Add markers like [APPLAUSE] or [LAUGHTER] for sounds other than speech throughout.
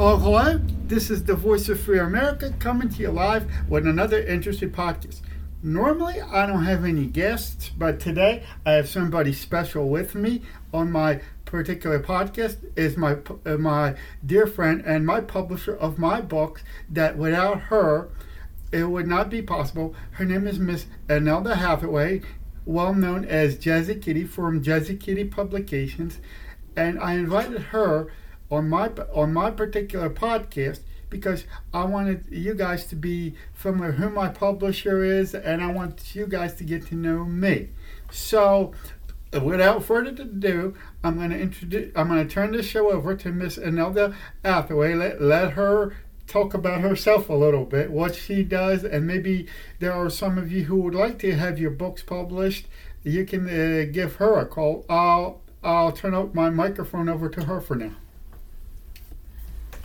Hello, hello. This is the Voice of Free America coming to you live with another interesting podcast. Normally, I don't have any guests, but today I have somebody special with me on my particular podcast. Is my uh, my dear friend and my publisher of my books. That without her, it would not be possible. Her name is Miss Anelda Hathaway, well known as Jazzy Kitty from Jazzy Kitty Publications, and I invited her on my on my particular podcast because I wanted you guys to be familiar who my publisher is, and I want you guys to get to know me. So, without further ado, I'm going to introduce. I'm going to turn this show over to Miss Anelda Hathaway. Let let her talk about herself a little bit, what she does, and maybe there are some of you who would like to have your books published. You can uh, give her a call. I'll I'll turn up my microphone over to her for now.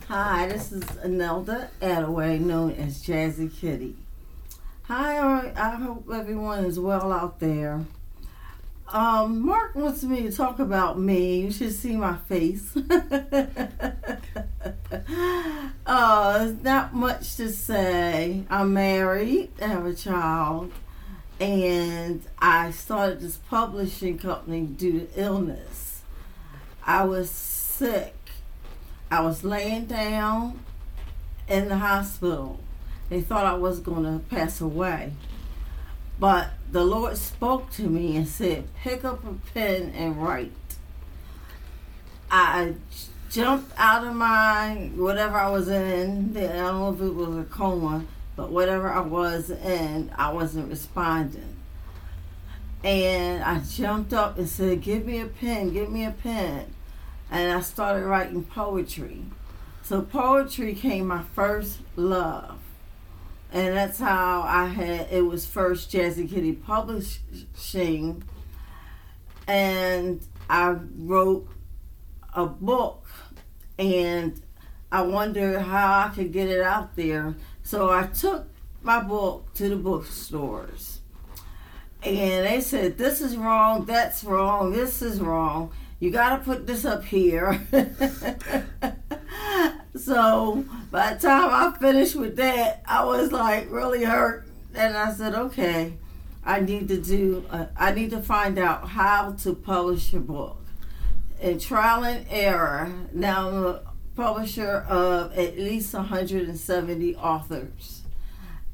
Hi, this is Anelda Attaway, known as Jazzy Kitty. Hi, I hope everyone is well out there. Um, Mark wants me to talk about me. You should see my face. [LAUGHS] uh, there's not much to say. I'm married, I have a child, and I started this publishing company due to illness. I was sick I was laying down in the hospital. They thought I was going to pass away. But the Lord spoke to me and said, Pick up a pen and write. I jumped out of my whatever I was in. I don't know if it was a coma, but whatever I was in, I wasn't responding. And I jumped up and said, Give me a pen, give me a pen and I started writing poetry. So poetry came my first love. And that's how I had it was first Jazzy Kitty Publishing and I wrote a book and I wondered how I could get it out there. So I took my book to the bookstores. And they said, This is wrong, that's wrong, this is wrong you got to put this up here. [LAUGHS] so by the time I finished with that, I was like really hurt. And I said, okay, I need to do, uh, I need to find out how to publish a book. And trial and error, now I'm a publisher of at least 170 authors.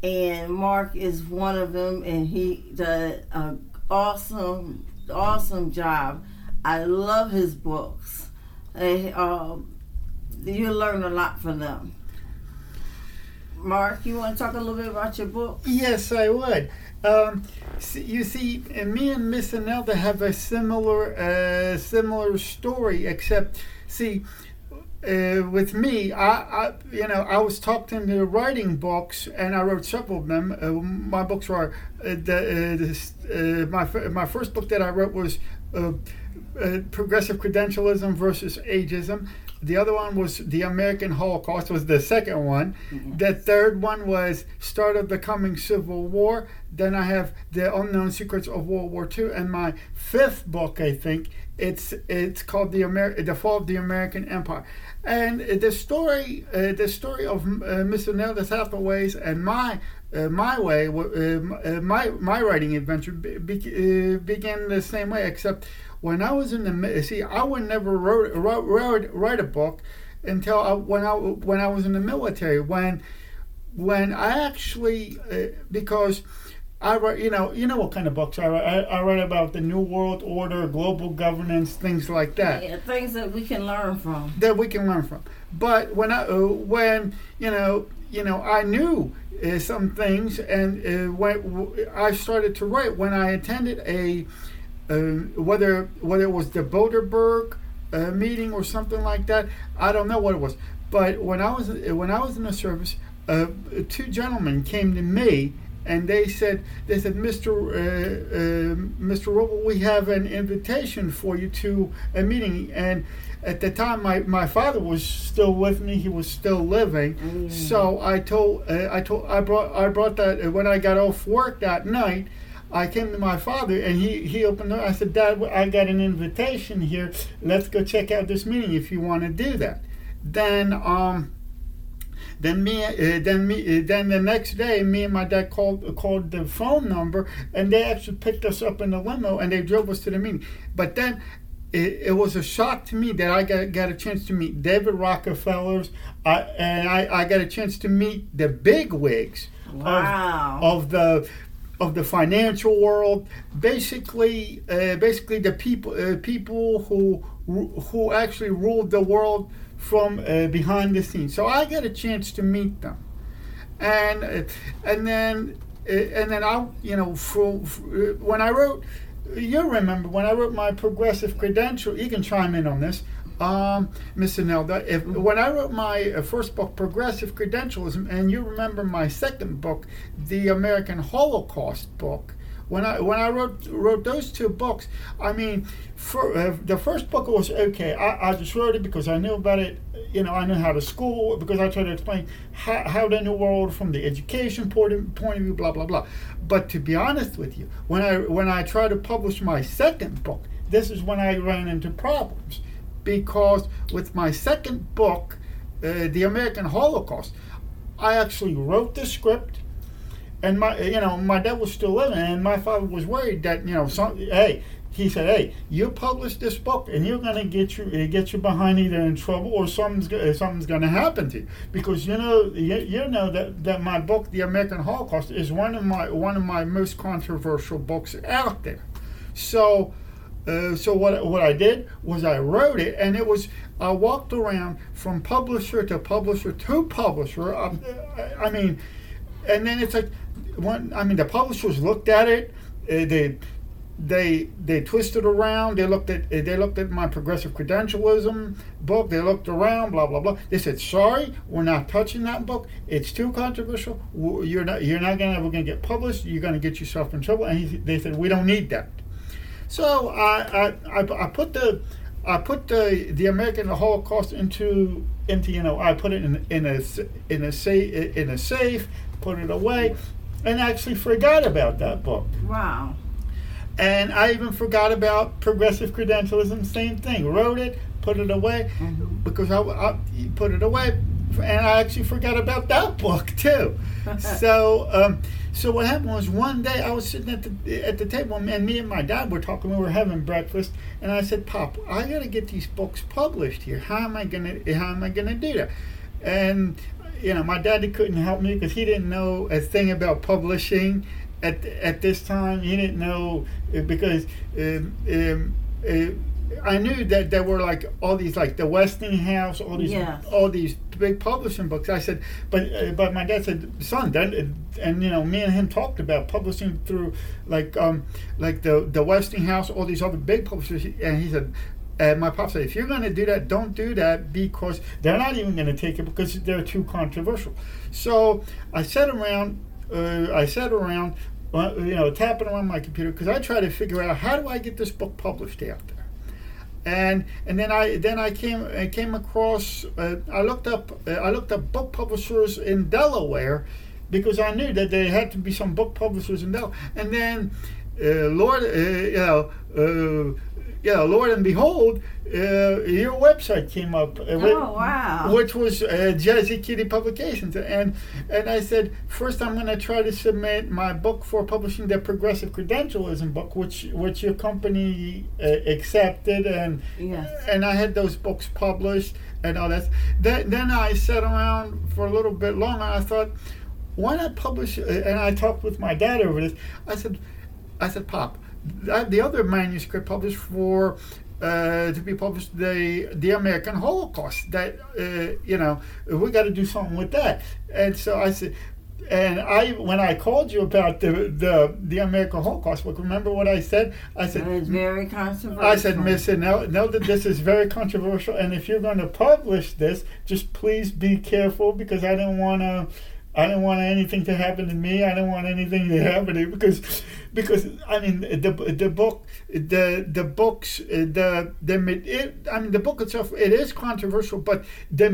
And Mark is one of them, and he does an awesome, awesome job I love his books. They, um, you learn a lot from them. Mark, you want to talk a little bit about your book? Yes, I would. Um, you see, me and Miss Anelda have a similar, uh, similar story. Except, see, uh, with me, I, I, you know, I was taught into writing books, and I wrote several of them. Uh, my books were uh, the, uh, my my first book that I wrote was uh, progressive credentialism versus ageism. The other one was the American Holocaust was the second one. Mm-hmm. The third one was start of the coming Civil War. Then I have the unknown secrets of World War II, and my fifth book, I think, it's it's called the Amer- the Fall of the American Empire. And the story, uh, the story of uh, Mr. Nelda Hathaway's and my uh, my way, uh, uh, my my writing adventure be, be, uh, began the same way, except when I was in the see, I would never wrote, wrote, wrote write a book until I, when I when I was in the military. When when I actually uh, because I write, you know, you know what kind of books I write. I, I write about the new world order, global governance, things like that. Yeah, things that we can learn from. That we can learn from. But when I uh, when you know you know I knew uh, some things, and uh, when w- I started to write when I attended a whether whether it was the Bilderberg uh, meeting or something like that. I don't know what it was. But when I was when I was in the service, uh, two gentlemen came to me and they said they said Mr. Uh, uh, Mr. Wrobel, we have an invitation for you to a meeting and. At the time, my, my father was still with me. He was still living. Mm. So I told uh, I told I brought I brought that when I got off work that night. I came to my father and he, he opened the I said, Dad, I got an invitation here. Let's go check out this meeting if you want to do that. then um, then me, uh, then me, uh, then the next day, me and my dad called called the phone number, and they actually picked us up in the limo and they drove us to the meeting. But then it, it, was a shock to me that I got, got a chance to meet David Rockefeller's, uh, and I, I got a chance to meet the big wigs wow. of, of the of the financial world. Basically, uh, basically the people uh, people who who actually ruled the world from uh, behind the scenes. So I got a chance to meet them, and uh, and then uh, and then I you know for, for when I wrote you remember when I wrote my progressive credential, you can chime in on this, um, Mr. Nelda. If, when I wrote my uh, first book, Progressive Credentialism, and you remember my second book, the American Holocaust book, when I when I wrote wrote those two books, I mean, for, uh, the first book was okay. I, I just wrote it because I knew about it. You know, I knew how to school because I tried to explain how, how the new world from the education point of, point of view, blah blah blah. But to be honest with you, when I when I tried to publish my second book, this is when I ran into problems because with my second book, uh, the American Holocaust, I actually wrote the script and my you know my dad was still living and my father was worried that you know some hey he said hey you publish this book and you're to get you get you behind either in trouble or something's uh, something's to happen to you. Because you know you, you know that, that my book the american holocaust is one of my one of my most controversial books out there. So uh, so what what I did was I wrote it, and it was I walked around from publisher to publisher to publisher. I, I mean, and then it's like one, I mean, the publishers looked at it. Uh, they they they twisted around. They looked at they looked at my progressive credentialism book. They looked around, blah blah blah. They said, "Sorry, we're not touching that book. It's too controversial. You're not you're not gonna ever gonna get published. You're gonna get yourself in trouble." And he, they said, "We don't need that." So I I, I, I put the I put the the American Holocaust into into you know I put it in in a in a safe in a safe, put it away and actually forgot about that book. Wow. And I even forgot about progressive credentialism, same thing. Wrote it, put it away, mm-hmm. because I, I, put it away, and I actually forgot about that [LAUGHS] book too. so, um, so what happened was one day I was sitting at the at the table, and me and my dad were talking. We were having breakfast, and I said, "Pop, I got to get these books published here. How am I gonna How am I gonna do that?" And you know, my daddy couldn't help me because he didn't know a thing about publishing at at this time. He didn't know because um, um, uh, I knew that there were like all these like the Westinghouse, all these yes. all these big publishing books. I said, but uh, but my dad said, son, then and you know me and him talked about publishing through like um like the the Westinghouse, all these other big publishers, and he said, and my pop said, if you're going to do that, don't do that because they're not even going to take it because they're too controversial. So I sat around, uh, I sat around, uh, you know, tapping around my computer because I try to figure out how do I get this book published out there. And and then I then I came I came across uh, I looked up uh, I looked up book publishers in Delaware because I knew that there had to be some book publishers in Delaware. And then uh, Lord, uh, you know yeah, Lord and behold, uh, your website came up. Uh, oh, wow. Which was uh, Jazzy Kitty Publications. And and I said, first I'm going to try to submit my book for publishing the Progressive Credentialism book, which which your company uh, accepted. And, yes. and I had those books published and all that. Then, then I sat around for a little bit longer. I thought, why not publish? Uh, and I talked with my dad over this. I said, I said, Pop, the other manuscript published for uh, to be published the the American Holocaust. That uh, you know we got to do something with that. And so I said, and I when I called you about the the the American Holocaust book, remember what I said? I said it's very controversial. I said, Miss, know, know that this is very controversial, and if you're going to publish this, just please be careful because I don't want to I don't want anything to happen to me. I don't want anything to happen to because because I mean the the book the the books the the it, I mean the book itself it is controversial, but the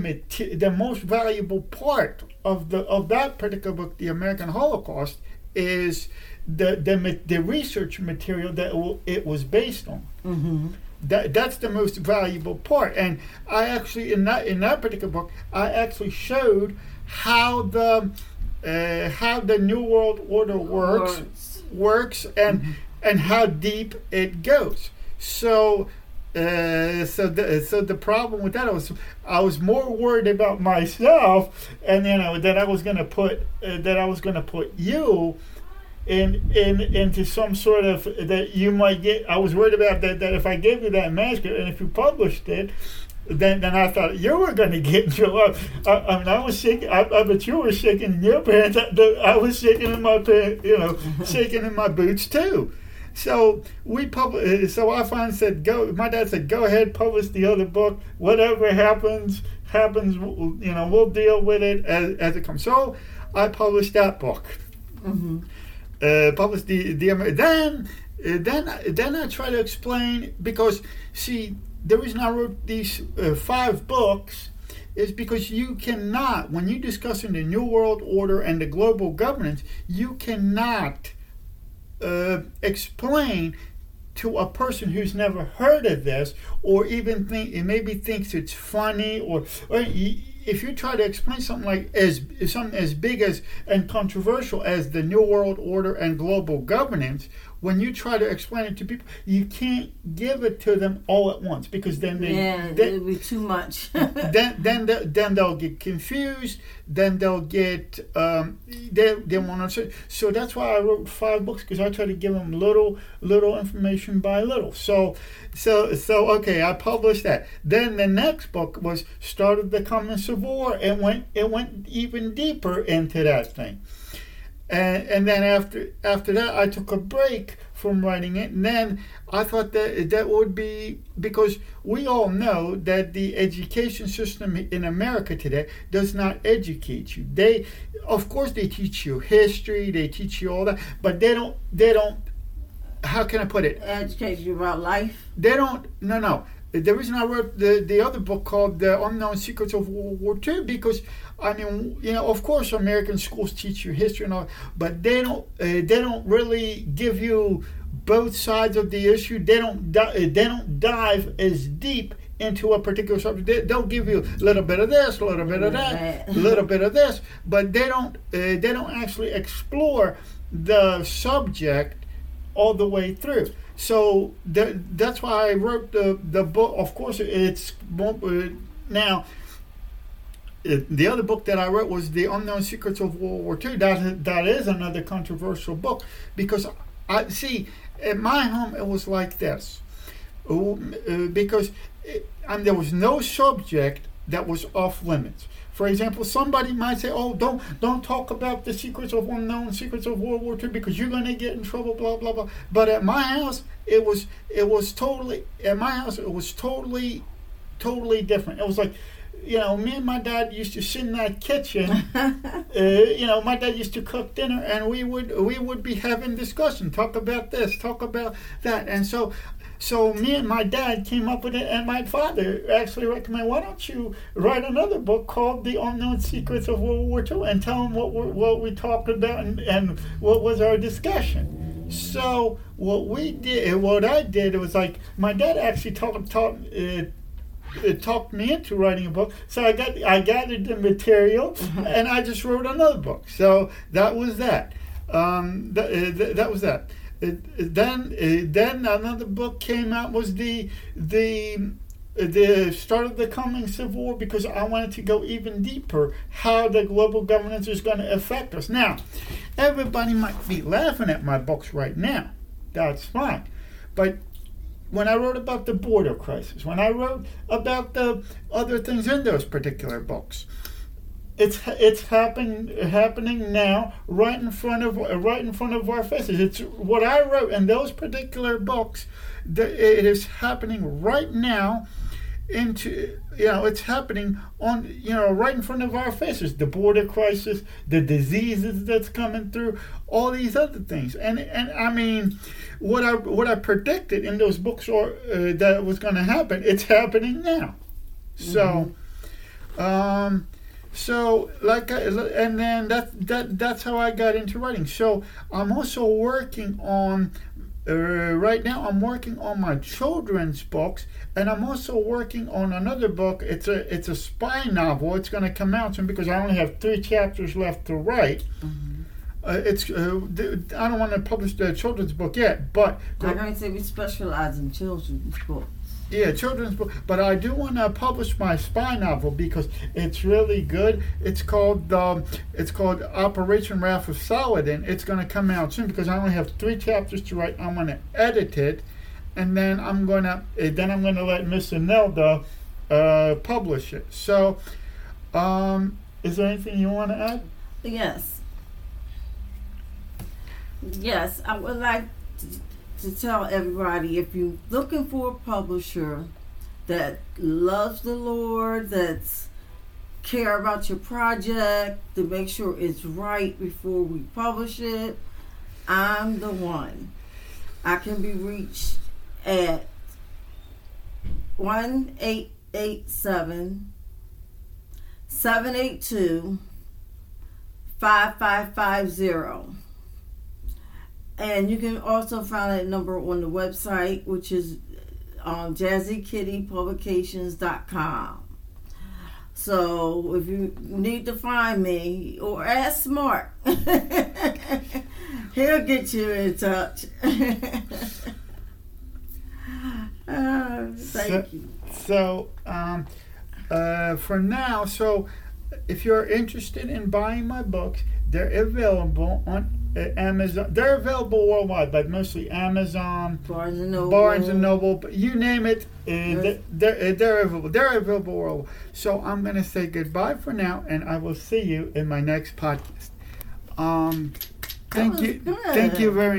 the most valuable part of the of that particular book, the American Holocaust, is the the the research material that it was based on. Mm-hmm. That that's the most valuable part. And I actually in that in that particular book, I actually showed how the uh, how the New World Order works Words. works and Mm-hmm. and how deep it goes. So. Uh, so the so the problem with that was I was more worried about myself, and then I, that I was gonna put uh, that I was gonna put you in in into some sort of that you might get. I was worried about that that if I gave you that manuscript and if you published it, then then I thought you were going to get trouble. I, I mean, I was shaking. I, I bet you were shaking in your pants. I, I was shaking in my pants. You know, [LAUGHS] shaking in my boots too. So we publish. So I finally said, "Go." My dad said, "Go ahead, publish the other book. Whatever happens, happens. You know, we'll deal with it as, as it comes." So I published that book hmm uh, published the the then uh, then then I try to explain because see the reason I wrote these uh, five books is because you cannot when you're discussing the new world order and the global governance you cannot uh, explain to a person who's never heard of this or even think maybe thinks it's funny or, or if you try to explain something like as something as big as and controversial as the new world order and global governance when you try to explain it to people you can't give it to them all at once because then they Yeah, it'd be too much. [LAUGHS] then then they, then they'll get confused. Then they'll get um, they they want to. So that's why I wrote five books because I try to give them little little information by little. So so so okay, I published that. Then the next book was started the Common Civil War and went it went even deeper into that thing. And, and then after after that, I took a break from writing it. And then I thought that that would be because we all know that the education system in America today does not educate you. They, of course, they teach you history, they teach you all that, but they don't. They don't. How can I put it? Educate you about life. They don't. No, no. The reason I wrote the, the other book called The Unknown Secrets of World War II because I mean, you know, of course, American schools teach you history and all, but they don't. Uh, they don't really give you both sides of the issue. They don't. Uh, they don't dive as deep into a particular subject. They, they'll give you a little bit of this, a little bit of that, a little bit of this, but they don't. Uh, they don't actually explore the subject all the way through. So that, that's why I wrote the the book. Of course, it's uh, now. It, the other book that I wrote was The Unknown Secrets of World War II. That that is another controversial book because I see at my home it was like this, Uh, because it, and there was no subject that was off limits. For example, somebody might say, "Oh, don't don't talk about the secrets of unknown secrets of World War II because you're going to get in trouble." Blah blah blah. But at my house, it was it was totally at my house it was totally totally different. It was like, you know, me and my dad used to sit in that kitchen. [LAUGHS] uh, you know, my dad used to cook dinner, and we would we would be having discussion, talk about this, talk about that, and so. So me and my dad came up with it, and my father actually recommended, "Why don't you write another book called The Unknown Secrets of World War II and tell them what we what we talked about and, and what was our discussion?" So what we did, what I did, it was like my dad actually taught taught. Uh, it talked me into writing a book. So I got I gathered the material and I just wrote another book. So that was that. Um, th- uh, th- that was that. Then then another book came out was the the the start of the coming civil war because I wanted to go even deeper how the global governance is going to affect us. Now, everybody might be laughing at my books right now. That's fine. But when I wrote about the border crisis, when I wrote about the other things in those particular books, it's it's happen, happening now, right in front of right in front of our faces. It's what I wrote in those particular books. That it is happening right now. Into you know, it's happening on you know right in front of our faces. The border crisis, the diseases that's coming through, all these other things, and and I mean, what I what I predicted in those books or uh, that was going to happen, it's happening now. So, um, so like, I, and then that that that's how I got into writing. So I'm also working on uh, right now I'm working on my children's books, and I'm also working on another book. It's a it's a spy novel. It's going to come out soon because I only have three chapters left to write. Uh, it's uh, th- I don't want to publish the children's book yet, but I said, we specialize in children's books. Yeah, children's book. But I do want to publish my spy novel because it's really good. It's called um, it's called Operation Wrath of Saladin. It's going to come out soon because I only have three chapters to write. I'm going to edit it, and then I'm going to then I'm going to let Miss Anelda uh, publish it. So, um, is there anything you want to add? Yes. Yes, I would like to, tell everybody if you're looking for a publisher that loves the Lord, that's care about your project, to make sure it's right before we publish it, I'm the one. I can be reached at one eight eight seven seven eight two 5550. And you can also find that number on the website, which is um, jazzykittypublications.com. So if you need to find me or ask Smart, [LAUGHS] he'll get you in touch. [LAUGHS] Uh, thank you. So, um, uh, for now, so if you're interested in buying my books, they're available on Amazon. They're available worldwide, but mostly Amazon, Barnes and Noble. Barnes and Noble, but you name it, uh, they're, they're, uh, they're available. They're available worldwide. So I'm going to say goodbye for now, and I will see you in my next podcast. Um, thank you. good. Thank you very